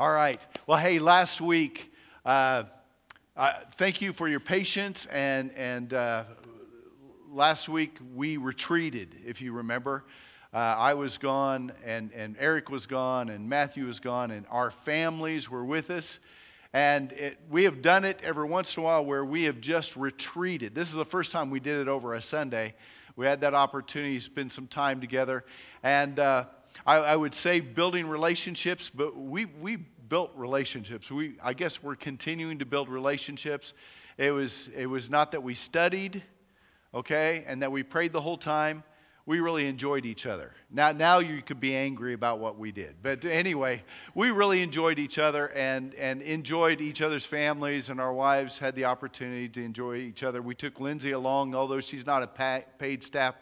All right. Well, hey, last week, uh, uh, thank you for your patience. And, and uh, last week we retreated, if you remember. Uh, I was gone, and, and Eric was gone, and Matthew was gone, and our families were with us. And it, we have done it every once in a while where we have just retreated. This is the first time we did it over a Sunday. We had that opportunity to spend some time together. And uh, I, I, would say building relationships, but we, we built relationships. We, I guess we're continuing to build relationships. It was, it was not that we studied, okay, and that we prayed the whole time we really enjoyed each other. Now, now you could be angry about what we did. But anyway, we really enjoyed each other and, and enjoyed each other's families, and our wives had the opportunity to enjoy each other. We took Lindsay along, although she's not a paid staff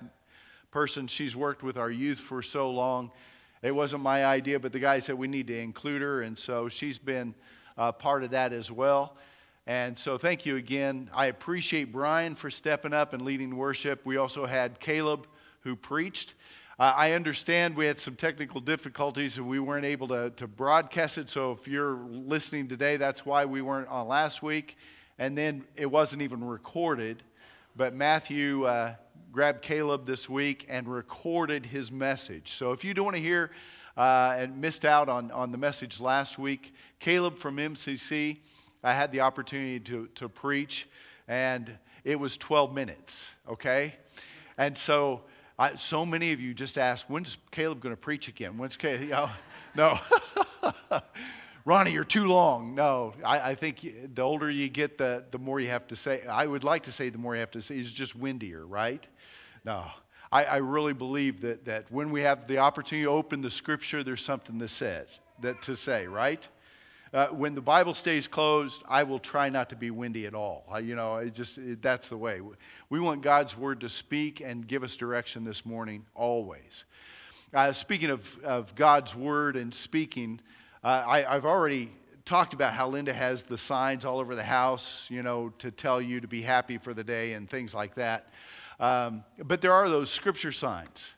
person, she's worked with our youth for so long. It wasn't my idea, but the guy said we need to include her, and so she's been uh, part of that as well. And so, thank you again. I appreciate Brian for stepping up and leading worship. We also had Caleb who preached. Uh, I understand we had some technical difficulties and we weren't able to, to broadcast it. So if you're listening today, that's why we weren't on last week. And then it wasn't even recorded. But Matthew uh, grabbed Caleb this week and recorded his message. So if you don't want to hear uh, and missed out on, on the message last week, Caleb from MCC, I had the opportunity to, to preach, and it was 12 minutes, okay? And so I, so many of you just ask, when's Caleb going to preach again? When's Caleb? You know, no. Ronnie, you're too long. No, I, I, think the older you get, the, the more you have to say. I would like to say the more you have to say. It's just windier, right? No. I, I really believe that, that when we have the opportunity to open the scripture, there's something that says that to say, right? Uh, when the Bible stays closed, I will try not to be windy at all. I, you know, it just it, that's the way. We want God's word to speak and give us direction this morning, always. Uh, speaking of, of God's word and speaking, uh, I, I've already talked about how Linda has the signs all over the house, you know, to tell you to be happy for the day and things like that. Um, but there are those scripture signs.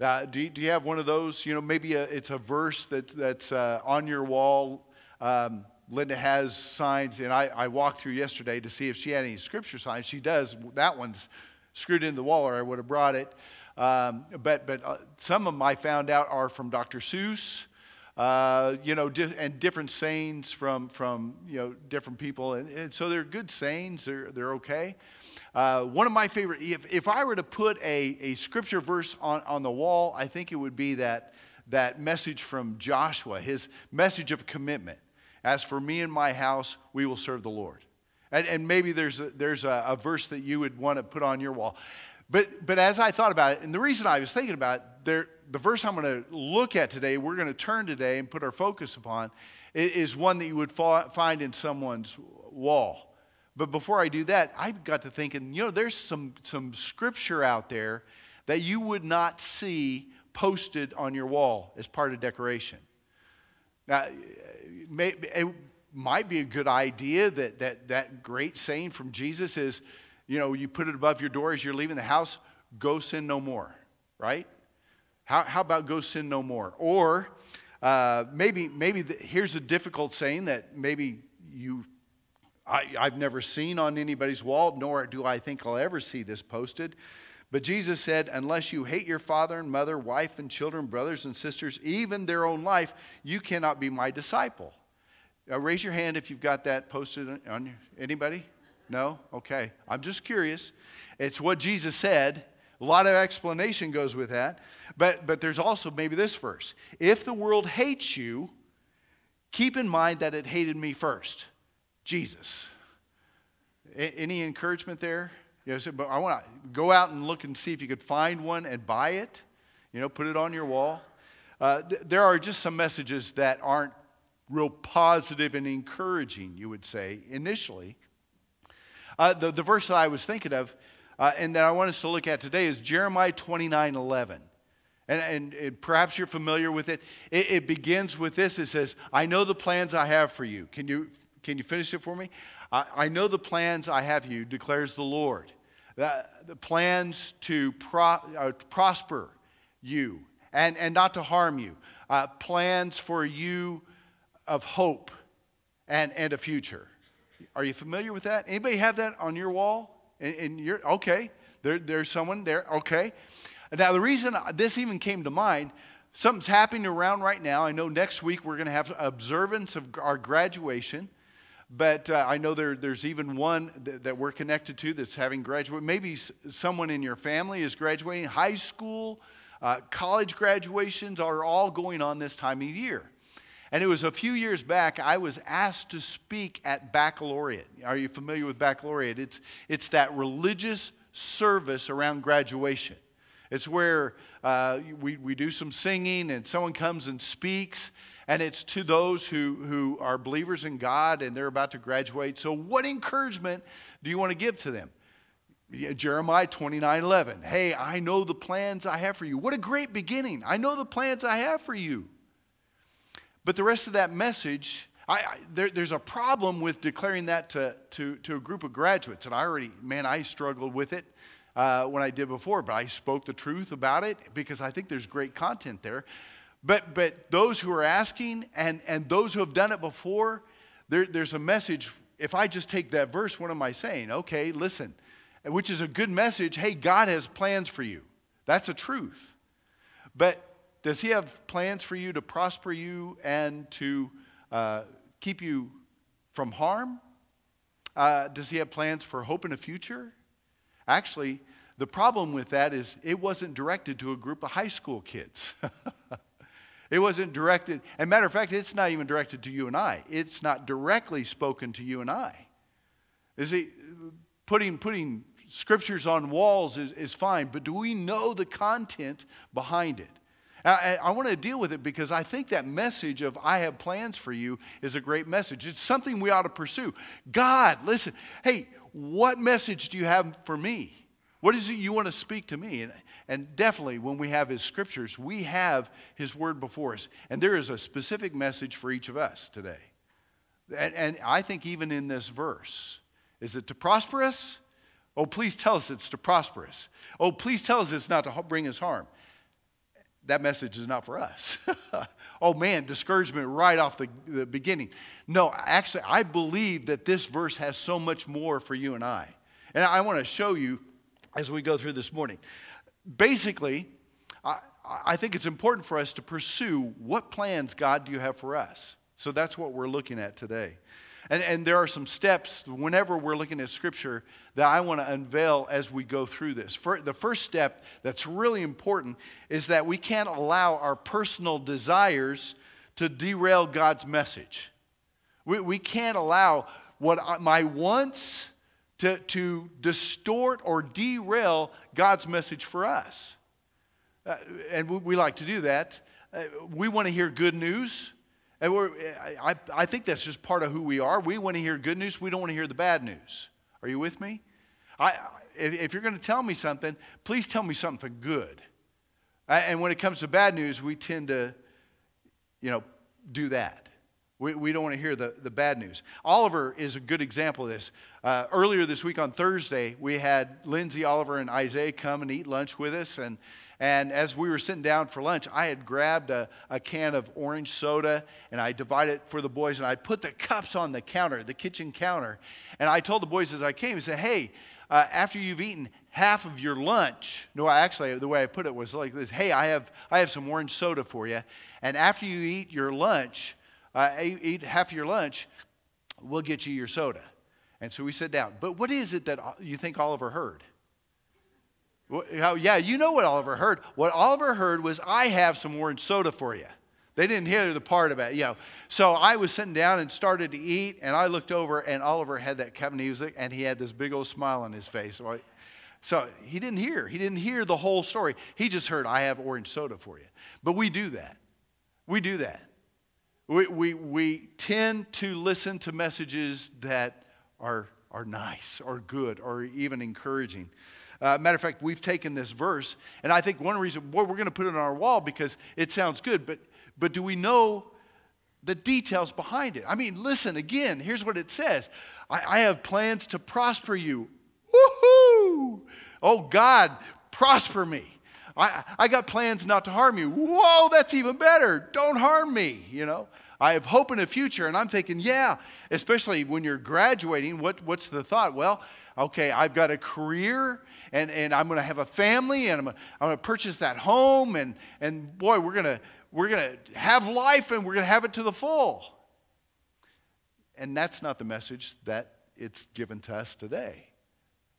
Uh, do, you, do, you, have one of those? You know, maybe a, it's a verse that, that's uh, on your wall um, Linda has signs, and I, I walked through yesterday to see if she had any scripture signs. She does. That one's screwed into the wall, or I would have brought it. Um, but but uh, some of them I found out are from Dr. Seuss, uh, you know, di- and different sayings from from you know different people, and, and so they're good sayings. They're they're okay. Uh, one of my favorite, if, if I were to put a, a scripture verse on, on the wall, I think it would be that, that message from Joshua, his message of commitment. As for me and my house, we will serve the Lord. And, and maybe there's, a, there's a, a verse that you would want to put on your wall. But, but as I thought about it, and the reason I was thinking about it, there, the verse I'm going to look at today, we're going to turn today and put our focus upon, is one that you would find in someone's wall. But before I do that, I got to thinking, you know, there's some, some scripture out there that you would not see posted on your wall as part of decoration. Now, it might be a good idea that, that that great saying from Jesus is, you know, you put it above your door as you're leaving the house, go sin no more, right? How, how about go sin no more? Or uh, maybe, maybe the, here's a difficult saying that maybe you, I, I've never seen on anybody's wall, nor do I think I'll ever see this posted. But Jesus said, Unless you hate your father and mother, wife and children, brothers and sisters, even their own life, you cannot be my disciple. Uh, raise your hand if you've got that posted on. Anybody? No? Okay. I'm just curious. It's what Jesus said. A lot of explanation goes with that. But, but there's also maybe this verse If the world hates you, keep in mind that it hated me first. Jesus. A- any encouragement there? You know, but I want to go out and look and see if you could find one and buy it. You know, put it on your wall. Uh, th- there are just some messages that aren't real positive and encouraging, you would say, initially. Uh, the, the verse that I was thinking of uh, and that I want us to look at today is Jeremiah 29 11. And, and, and, perhaps you're familiar with it. it. It begins with this it says, I know the plans I have for you. Can you, can you finish it for me? I, I know the plans I have you, declares the Lord. The, the plans to pro, uh, prosper you and, and not to harm you. Uh, plans for you of hope and, and a future. Are you familiar with that? Anybody have that on your wall? In, you're okay, there, there's someone there. Okay. Now, the reason this even came to mind, something's happening around right now. I know next week we're going to have observance of our graduation. But uh, I know there, there's even one that, that, we're connected to that's having graduate. Maybe someone in your family is graduating. High school, uh, college graduations are all going on this time of year. And it was a few years back, I was asked to speak at baccalaureate. Are you familiar with baccalaureate? It's, it's that religious service around graduation. It's where uh, we, we do some singing and someone comes and speaks, and it's to those who, who are believers in God and they're about to graduate. So, what encouragement do you want to give to them? Jeremiah 29 11. Hey, I know the plans I have for you. What a great beginning. I know the plans I have for you. But the rest of that message, I, I, there, there's a problem with declaring that to, to, to a group of graduates. And I already, man, I struggled with it uh, when I did before, but I spoke the truth about it because I think there's great content there. But, but those who are asking and, and those who have done it before, there, there's a message. If I just take that verse, what am I saying? Okay, listen, which is a good message. Hey, God has plans for you. That's a truth. But does He have plans for you to prosper you and to uh, keep you from harm? Uh, does He have plans for hope in a future? Actually, the problem with that is it wasn't directed to a group of high school kids. it wasn't directed, and matter of fact, it's not even directed to you and I. It's not directly spoken to you and I. Is it putting, putting scriptures on walls is, is fine, but do we know the content behind it? I, I want to deal with it because I think that message of I have plans for you is a great message. It's something we ought to pursue. God, listen, hey, what message do you have for me? What is it you want to speak to me? And, and definitely, when we have His scriptures, we have His word before us. And there is a specific message for each of us today. And, and I think even in this verse, is it to prosper us? Oh, please tell us it's to prosper us. Oh, please tell us it's not to bring us harm that message is not for us. oh man, discouragement right off the, the, beginning. No, actually, I believe that this verse has so much more for you and I. And I want to show you as we go through this morning. Basically, I, I think it's important for us to pursue what plans God do you have for us. So that's what we're looking at today. And, and there are some steps whenever we're looking at Scripture that I want to unveil as we go through this. For, the first step that's really important is that we can't allow our personal desires to derail God's message. We, we can't allow what I, my wants to, to distort or derail God's message for us. Uh, and we, we, like to do that. Uh, we want to hear good news. And we're, I, I think that's just part of who we are. We want to hear good news. We don't want to hear the bad news. Are you with me? I, if, if you're going to tell me something, please tell me something good. And when it comes to bad news, we tend to, you know, do that. We, we don't want to hear the, the bad news. Oliver is a good example of this. Uh, earlier this week on Thursday, we had Lindsay, Oliver, and Isaiah come and eat lunch with us. And, and as we were sitting down for lunch, I had grabbed a, a can of orange soda and I divided it for the boys and I put the cups on the counter, the kitchen counter. And I told the boys as I came, I said, hey, uh, after you've eaten half of your lunch, no, actually, the way I put it was like this hey, I have, I have some orange soda for you. And after you eat your lunch, uh, eat half of your lunch, we'll get you your soda. And so we sat down. But what is it that you think Oliver heard? Yeah, you know what Oliver heard. What Oliver heard was, I have some orange soda for you. They didn't hear the part about, you know. So I was sitting down and started to eat, and I looked over, and Oliver had that cup, he, was, and he had this big old smile on his face. So he didn't hear. He didn't hear the whole story. He just heard, I have orange soda for you. But we do that. We do that. We, we, we tend to listen to messages that are, are nice or good or even encouraging. Uh, matter of fact, we've taken this verse, and I think one reason, boy, we're going to put it on our wall because it sounds good, but, but do we know the details behind it? I mean, listen again, here's what it says I, I have plans to prosper you. Woohoo! Oh, God, prosper me. I, I got plans not to harm you. Whoa, that's even better. Don't harm me, you know. I have hope in the future. And I'm thinking, yeah, especially when you're graduating, what, what's the thought? Well, okay, I've got a career and, and I'm going to have a family and I'm, I'm going to purchase that home. And, and boy, we're going to we're going to have life and we're going to have it to the full. And that's not the message that it's given to us today.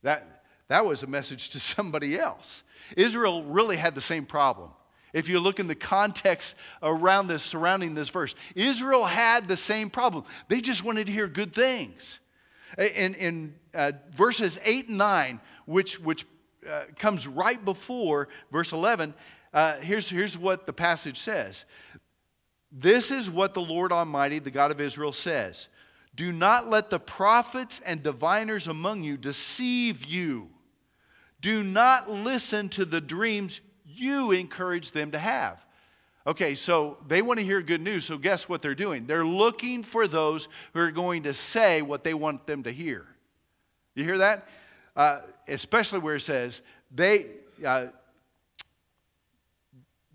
That, that was a message to somebody else. Israel really had the same problem. If you look in the context around this, surrounding this verse, Israel had the same problem. They just wanted to hear good things. In, in uh, verses 8 and 9, which, which uh, comes right before verse 11, uh, here's, here's what the passage says This is what the Lord Almighty, the God of Israel, says Do not let the prophets and diviners among you deceive you. Do not listen to the dreams you encourage them to have. Okay, so they want to hear good news, so guess what they're doing? They're looking for those who are going to say what they want them to hear. You hear that? Uh, especially where it says, they, uh,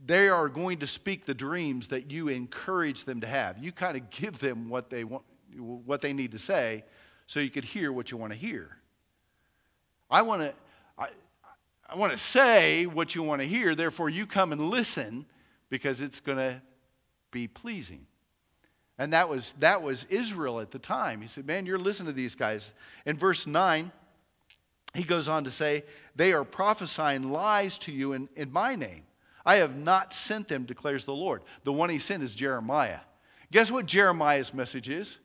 they are going to speak the dreams that you encourage them to have. You kind of give them what they want, what they need to say, so you could hear what you want to hear. I want to, I, I want to say what you want to hear. Therefore, you come and listen because it's going to be pleasing. And that was that was Israel at the time. He said, "Man, you're listening to these guys." In verse nine, he goes on to say, "They are prophesying lies to you in, in my name." I have not sent them, declares the Lord. The one he sent is Jeremiah. Guess what Jeremiah's message is?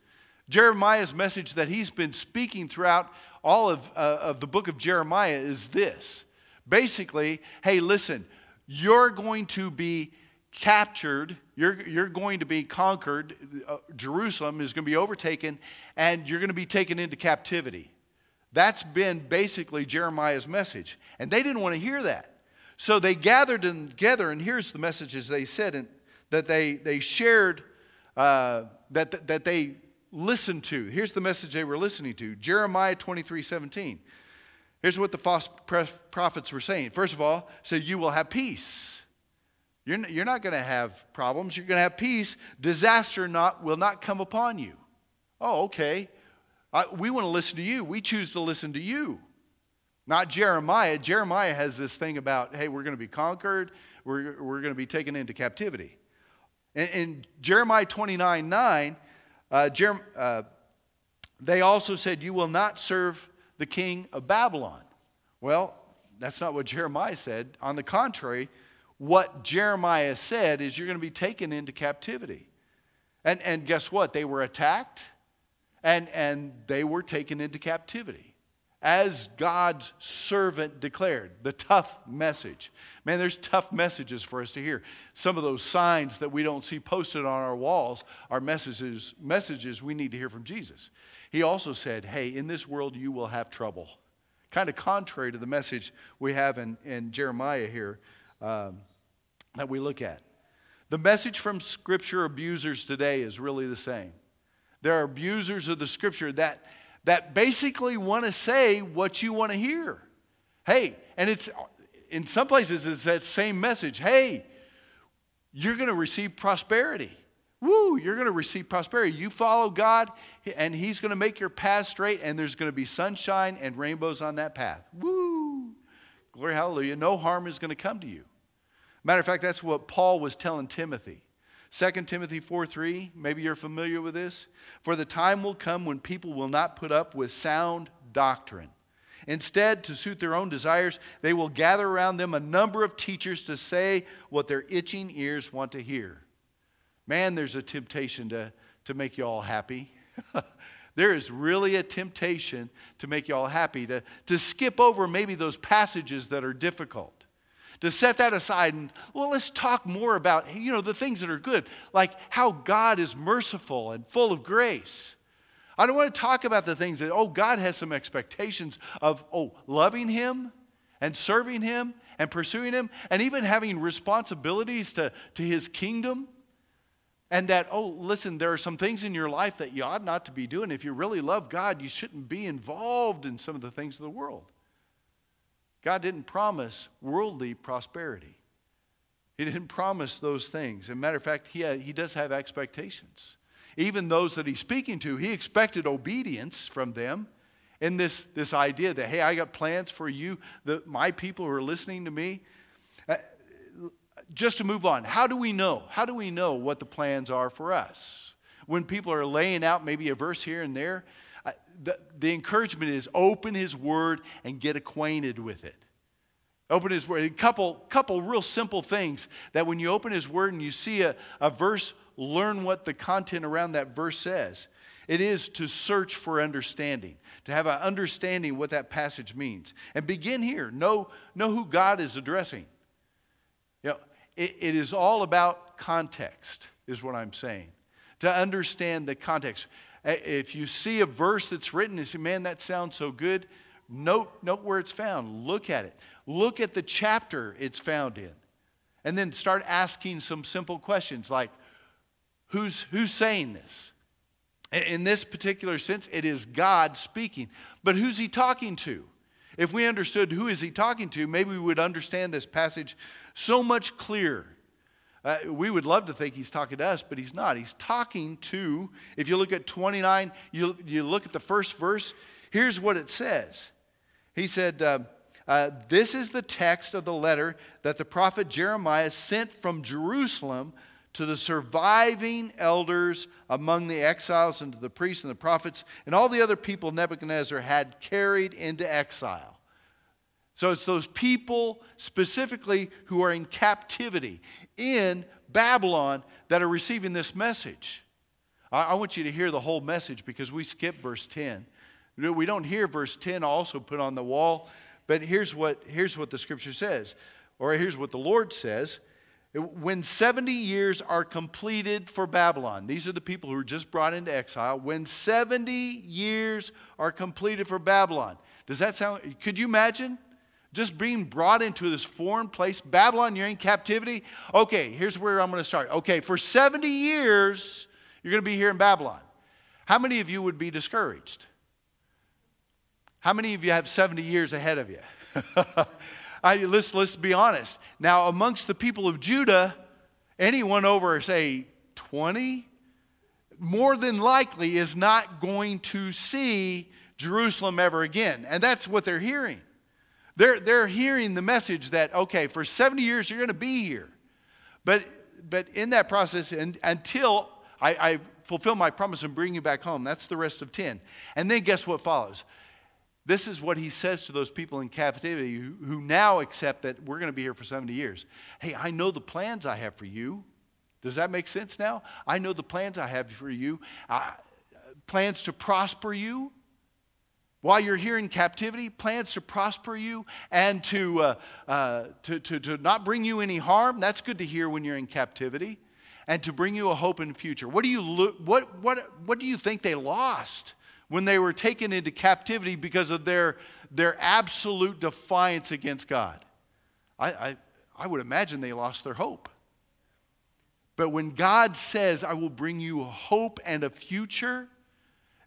Jeremiah's message that he's been speaking throughout all of, uh, of the book of Jeremiah is this. Basically, hey, listen, you're going to be captured, you're, you're going to be conquered, uh, Jerusalem is going to be overtaken, and you're going to be taken into captivity. That's been basically Jeremiah's message. And they didn't want to hear that. So they gathered together, and here's the messages they said in, that they, they shared, uh, that, that they listened to. Here's the message they were listening to Jeremiah 23 17. Here's what the false prophets were saying. First of all, said, You will have peace. You're, not, you're not going to have problems. You're going to have peace. Disaster not, will not come upon you. Oh, okay. I, we want to listen to you. We choose to listen to you. Not Jeremiah. Jeremiah has this thing about, hey, we're going to be conquered, we're, we're going to be taken into captivity. In, in Jeremiah 29 9, uh, Jer- uh, they also said, You will not serve the king of Babylon. Well, that's not what Jeremiah said. On the contrary, what Jeremiah said is, You're going to be taken into captivity. And, and guess what? They were attacked and, and they were taken into captivity as God's servant declared. The tough message. Man, there's tough messages for us to hear. Some of those signs that we don't see posted on our walls are messages, messages we need to hear from Jesus. He also said, Hey, in this world you will have trouble. Kind of contrary to the message we have in, in Jeremiah here um, that we look at. The message from Scripture abusers today is really the same. There are abusers of the Scripture that that basically want to say what you want to hear. Hey, and it's in some places it's that same message. Hey, you're going to receive prosperity. Woo, you're going to receive prosperity. You follow God, and He's going to make your path straight, and there's going to be sunshine and rainbows on that path. Woo! Glory, hallelujah. No harm is going to come to you. Matter of fact, that's what Paul was telling Timothy. 2 Timothy 4 3, maybe you're familiar with this. For the time will come when people will not put up with sound doctrine. Instead, to suit their own desires, they will gather around them a number of teachers to say what their itching ears want to hear. Man, there's a temptation to, to make you all happy. there is really a temptation to make you all happy, to, to skip over maybe those passages that are difficult to set that aside and, well, let's talk more about, you know, the things that are good, like how God is merciful and full of grace. I don't want to talk about the things that, oh, God has some expectations of, oh, loving Him and serving Him and pursuing Him and even having responsibilities to, to His kingdom. And that, oh, listen, there are some things in your life that you ought not to be doing. If you really love God, you shouldn't be involved in some of the things of the world. God didn't promise worldly prosperity. He didn't promise those things. As a matter of fact, he, had, he does have expectations. Even those that he's speaking to, he expected obedience from them in this, this idea that, hey, I got plans for you, the, my people who are listening to me. Uh, just to move on, how do we know? How do we know what the plans are for us? When people are laying out maybe a verse here and there, uh, the, the encouragement is open his word and get acquainted with it. Open his word. A couple, couple real simple things that when you open his word and you see a, a verse, learn what the content around that verse says. It is to search for understanding, to have an understanding what that passage means. And begin here. Know, know who God is addressing. You know, it, it is all about context, is what I'm saying. To understand the context. Eh, if you see a verse that's written and say, man, that sounds so good, note, note where it's found. Look at it. Look at the chapter it's found in. And then start asking some simple questions like who's, who's saying this? In this particular sense, it is God speaking. But who's he talking to? If we understood who is he talking to, maybe we would understand this passage so much clearer. Uh, we would love to think he's talking to us, but he's not. He's talking to, if you look at 29, you, you look at the first verse, here's what it says. He said, uh, uh, This is the text of the letter that the prophet Jeremiah sent from Jerusalem to the surviving elders among the exiles and to the priests and the prophets and all the other people Nebuchadnezzar had carried into exile. So it's those people specifically who are in captivity in Babylon that are receiving this message. I, want you to hear the whole message because we skip verse 10. We don't hear verse 10 also put on the wall but here's what, here's what the scripture says, or here's what the Lord says. When 70 years are completed for Babylon, these are the people who were just brought into exile. When 70 years are completed for Babylon, does that sound, could you imagine? Just being brought into this foreign place, Babylon, you're in captivity. Okay, here's where I'm going to start. Okay, for 70 years, you're going to be here in Babylon. How many of you would be discouraged? How many of you have 70 years ahead of you? I, let's, let's be honest. Now, amongst the people of Judah, anyone over, say, 20, more than likely is not going to see Jerusalem ever again. And that's what they're hearing. They're, they're hearing the message that, okay, for 70 years you're going to be here. But, but in that process, and, until I, I fulfill my promise and bring you back home, that's the rest of 10. And then guess what follows? This is what he says to those people in captivity who, who now accept that we're going to be here for 70 years. Hey, I know the plans I have for you. Does that make sense now? I know the plans I have for you. Uh, plans to prosper you while you're here in captivity, plans to prosper you and to, uh, uh, to, to, to not bring you any harm. That's good to hear when you're in captivity. And to bring you a hope and future. What do you, lo- what, what, what do you think they lost? when they were taken into captivity because of their, their absolute defiance against God. I, I, I would imagine they lost their hope. But when God says, I will bring you hope and a future,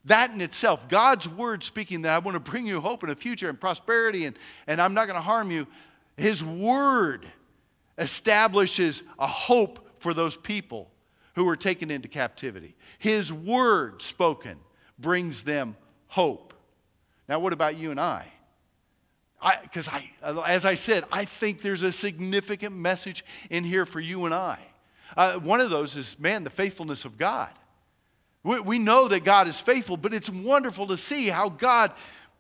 that in itself, God's word speaking that I want to bring you hope and a future and prosperity and, and I'm not going to harm you, His word establishes a hope for those people who were taken into captivity. His word spoken brings them hope. Now, what about you and I? Because I, I, as I said, I think there's a significant message in here for you and I. Uh, one of those is, man, the faithfulness of God. We, we know that God is faithful, but it's wonderful to see how God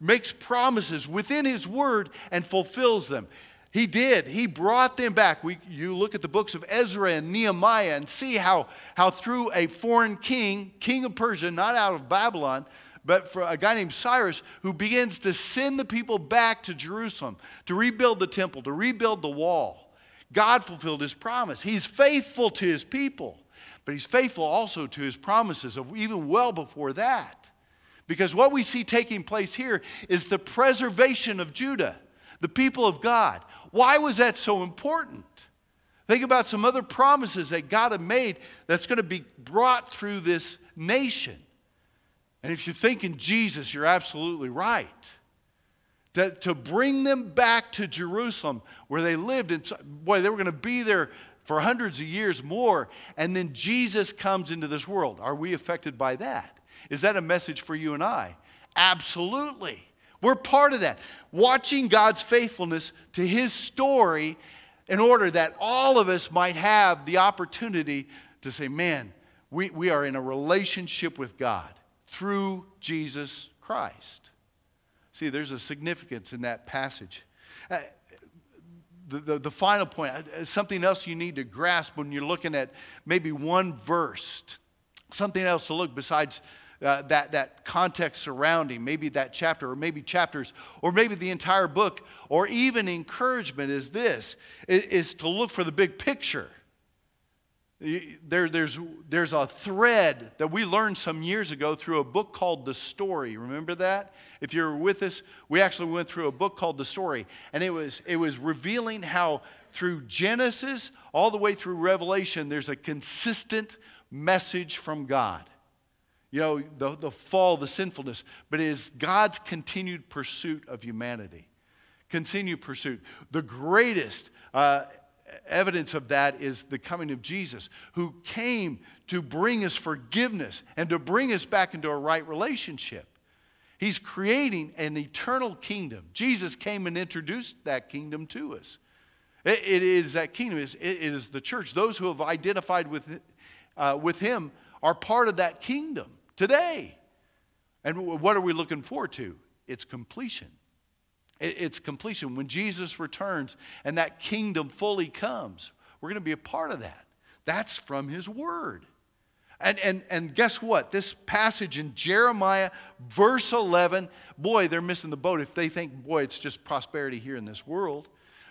makes promises within His Word and fulfills them. He did. He brought them back. We, you look at the books of Ezra and Nehemiah and see how, how through a foreign king, king of Persia, not out of Babylon, but for a guy named Cyrus, who begins to send the people back to Jerusalem to rebuild the temple, to rebuild the wall. God fulfilled his promise. He's faithful to his people, but he's faithful also to his promises of even well before that. Because what we see taking place here is the preservation of Judah, the people of God. Why was that so important? Think about some other promises that God had made that's going to be brought through this nation. And if you think in Jesus, you're absolutely right. That to bring them back to Jerusalem where they lived, and boy, they were going to be there for hundreds of years more, and then Jesus comes into this world. Are we affected by that? Is that a message for you and I? Absolutely. We're part of that. Watching God's faithfulness to his story in order that all of us might have the opportunity to say, man, we, we are in a relationship with God through Jesus Christ. See, there's a significance in that passage. Uh, the, the, the, final point, uh, something else you need to grasp when you're looking at maybe one verse, something else to look besides uh, that, that context surrounding, maybe that chapter, or maybe chapters, or maybe the entire book, or even encouragement is this, is, is to look for the big picture. There, there's, there's a thread that we learned some years ago through a book called The Story. Remember that? If you're with us, we actually went through a book called The Story. And it was, it was revealing how through Genesis all the way through Revelation, there's a consistent message from God. You know, the, the fall, the sinfulness, but it is God's continued pursuit of humanity. Continued pursuit. The greatest. Uh, evidence of that is the coming of Jesus, who came to bring us forgiveness and to bring us back into a right relationship. He's creating an eternal kingdom. Jesus came and introduced that kingdom to us. it, it is that kingdom, it is the church. Those who have identified with, uh, with Him are part of that kingdom today. And what are we looking forward to? Its completion. It's completion. When Jesus returns and that kingdom fully comes, we're going to be a part of that. That's from his word. And, and, and guess what? This passage in Jeremiah, verse 11, boy, they're missing the boat if they think, boy, it's just prosperity here in this world.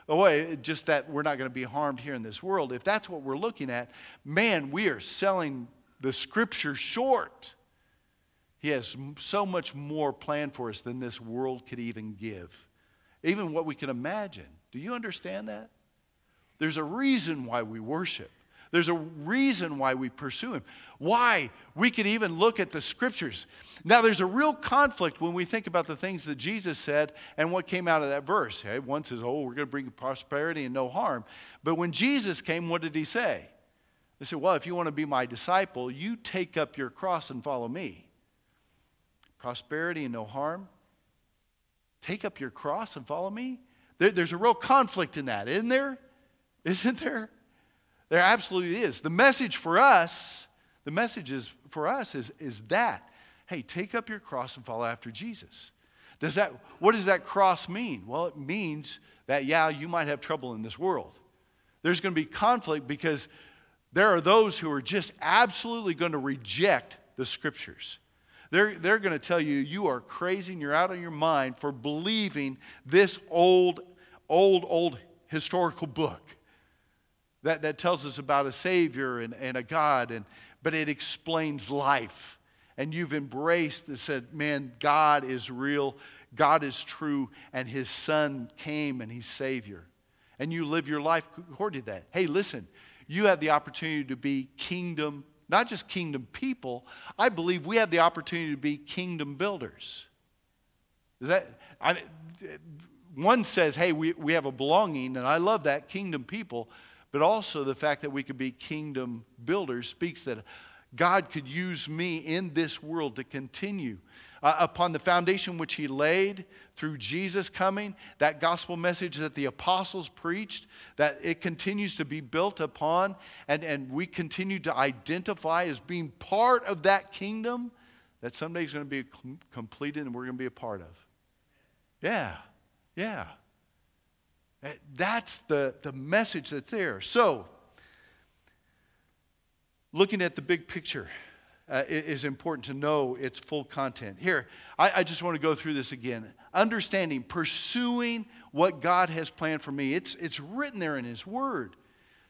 Oh, boy, just that we're not going to be harmed here in this world. If that's what we're looking at, man, we are selling the scripture short. He has so much more planned for us than this world could even give even what we can imagine. Do you understand that? There's a reason why we worship. There's a reason why we pursue Him. Why we could even look at the scriptures. Now, there's a real conflict when we think about the things that Jesus said and what came out of that verse. Okay? One says, Oh, we're going to bring prosperity and no harm. But when Jesus came, what did He say? He said, Well, if you want to be my disciple, you take up your cross and follow me. Prosperity and no harm. Take up your cross and follow me? There, there's a real conflict in that, isn't there? Isn't there? There absolutely is. The message for us, the message is for us is, is that. Hey, take up your cross and follow after Jesus. Does that, what does that cross mean? Well, it means that, yeah, you might have trouble in this world. There's going to be conflict because there are those who are just absolutely going to reject the scriptures. They're, they're going to tell you you are crazy and you're out of your mind for believing this old, old, old historical book that, that tells us about a Savior and, and a God, and, but it explains life. And you've embraced and said, man, God is real, God is true, and His Son came and He's Savior. And you live your life according to that. Hey, listen, you have the opportunity to be kingdom not just kingdom people, I believe we have the opportunity to be kingdom builders. Is that, I, one says, hey, we, we have a belonging, and I love that, kingdom people, but also the fact that we could be kingdom builders speaks that God could use me in this world to continue uh, upon the foundation which he laid through Jesus coming, that gospel message that the apostles preached, that it continues to be built upon, and, and we continue to identify as being part of that kingdom that someday is going to be completed and we're going to be a part of. Yeah, yeah. That's the, the message that's there. So, looking at the big picture, uh, is important to know its full content. Here, I, I just want to go through this again. Understanding, pursuing what God has planned for me. It's, it's written there in His Word.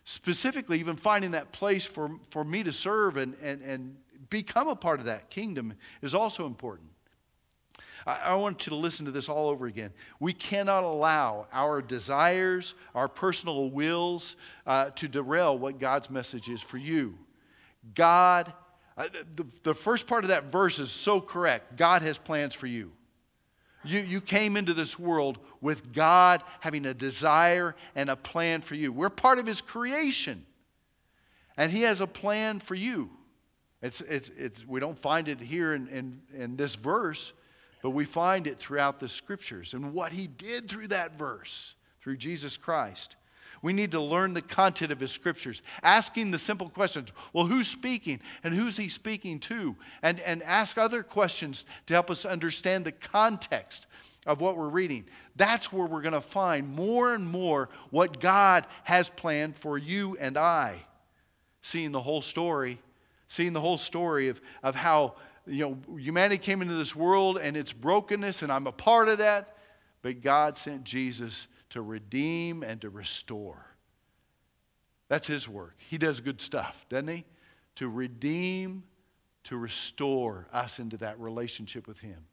Specifically, even finding that place for, for me to serve and, and, and become a part of that kingdom is also important. I, I want you to listen to this all over again. We cannot allow our desires, our personal wills uh, to derail what God's message is for you. God the, the first part of that verse is so correct. God has plans for you. You, you came into this world with God having a desire and a plan for you. We're part of His creation. And He has a plan for you. It's, it's, it's, we don't find it here in, in, in this verse, but we find it throughout the scriptures and what He did through that verse, through Jesus Christ. We need to learn the content of his scriptures, asking the simple questions. Well, who's speaking and who's he speaking to? And, and ask other questions to help us understand the context of what we're reading. That's where we're going to find more and more what God has planned for you and I. Seeing the whole story, seeing the whole story of, of how you know humanity came into this world and its brokenness, and I'm a part of that. But God sent Jesus to redeem and to restore. That's his work. He does good stuff, doesn't he? To redeem, to restore us into that relationship with him.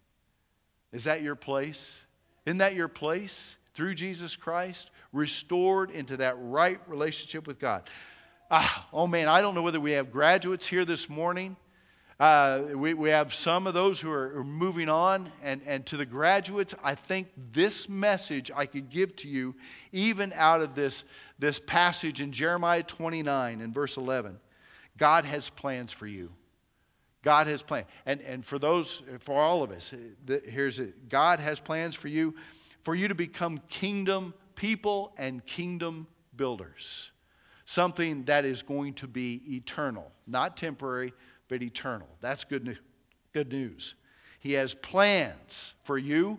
Is that your place? Isn't that your place? Through Jesus Christ, restored into that right relationship with God. Ah, oh man, I don't know whether we have graduates here this morning uh, we, we have some of those who are, are moving on. And, and to the graduates, I think this message I could give to you, even out of this, this passage in Jeremiah 29 and verse 11. God has plans for you. God has plans. And, and for those, for all of us, the, here's it God has plans for you, for you to become kingdom people and kingdom builders. Something that is going to be eternal, not temporary, but eternal. That's good, good news. He has plans for you,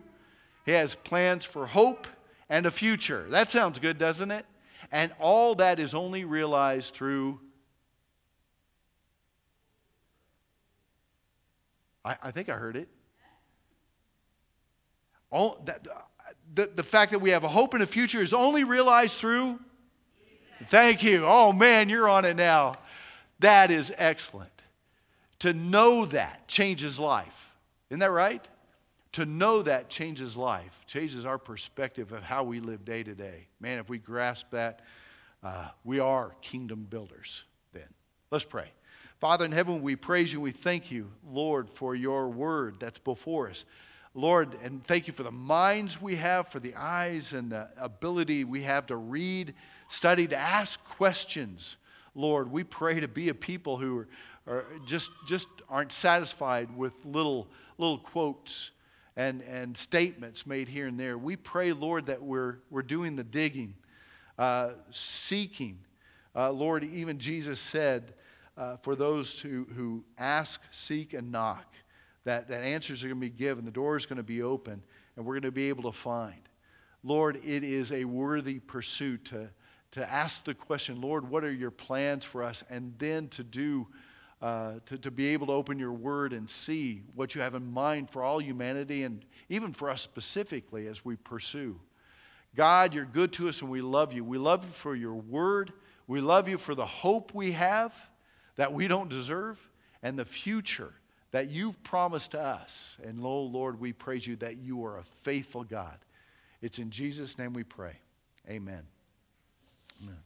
He has plans for hope and a future. That sounds good, doesn't it? And all that is only realized through. I, I think I heard it. All, that, the, the fact that we have a hope and a future is only realized through. Thank you. Oh man, you're on it now. That is excellent. To know that changes life. Isn't that right? To know that changes life, changes our perspective of how we live day to day. Man, if we grasp that, uh, we are kingdom builders then. Let's pray. Father in heaven, we praise you. We thank you, Lord, for your word that's before us. Lord, and thank you for the minds we have, for the eyes and the ability we have to read, study, to ask questions. Lord, we pray to be a people who are, or just, just aren't satisfied with little, little quotes and, and statements made here and there. We pray, Lord, that we're, we're doing the digging, uh, seeking. Uh, Lord, even Jesus said, uh, for those who, who ask, seek, and knock, that, that answers are going to be given, the door is going to be open, and we're going to be able to find. Lord, it is a worthy pursuit to, to ask the question, Lord, what are your plans for us? And then to do uh, to, to be able to open your word and see what you have in mind for all humanity and even for us specifically as we pursue. God, you're good to us and we love you. We love you for your word. We love you for the hope we have that we don't deserve and the future that you've promised to us. And, oh, Lord, we praise you that you are a faithful God. It's in Jesus' name we pray. Amen. Amen.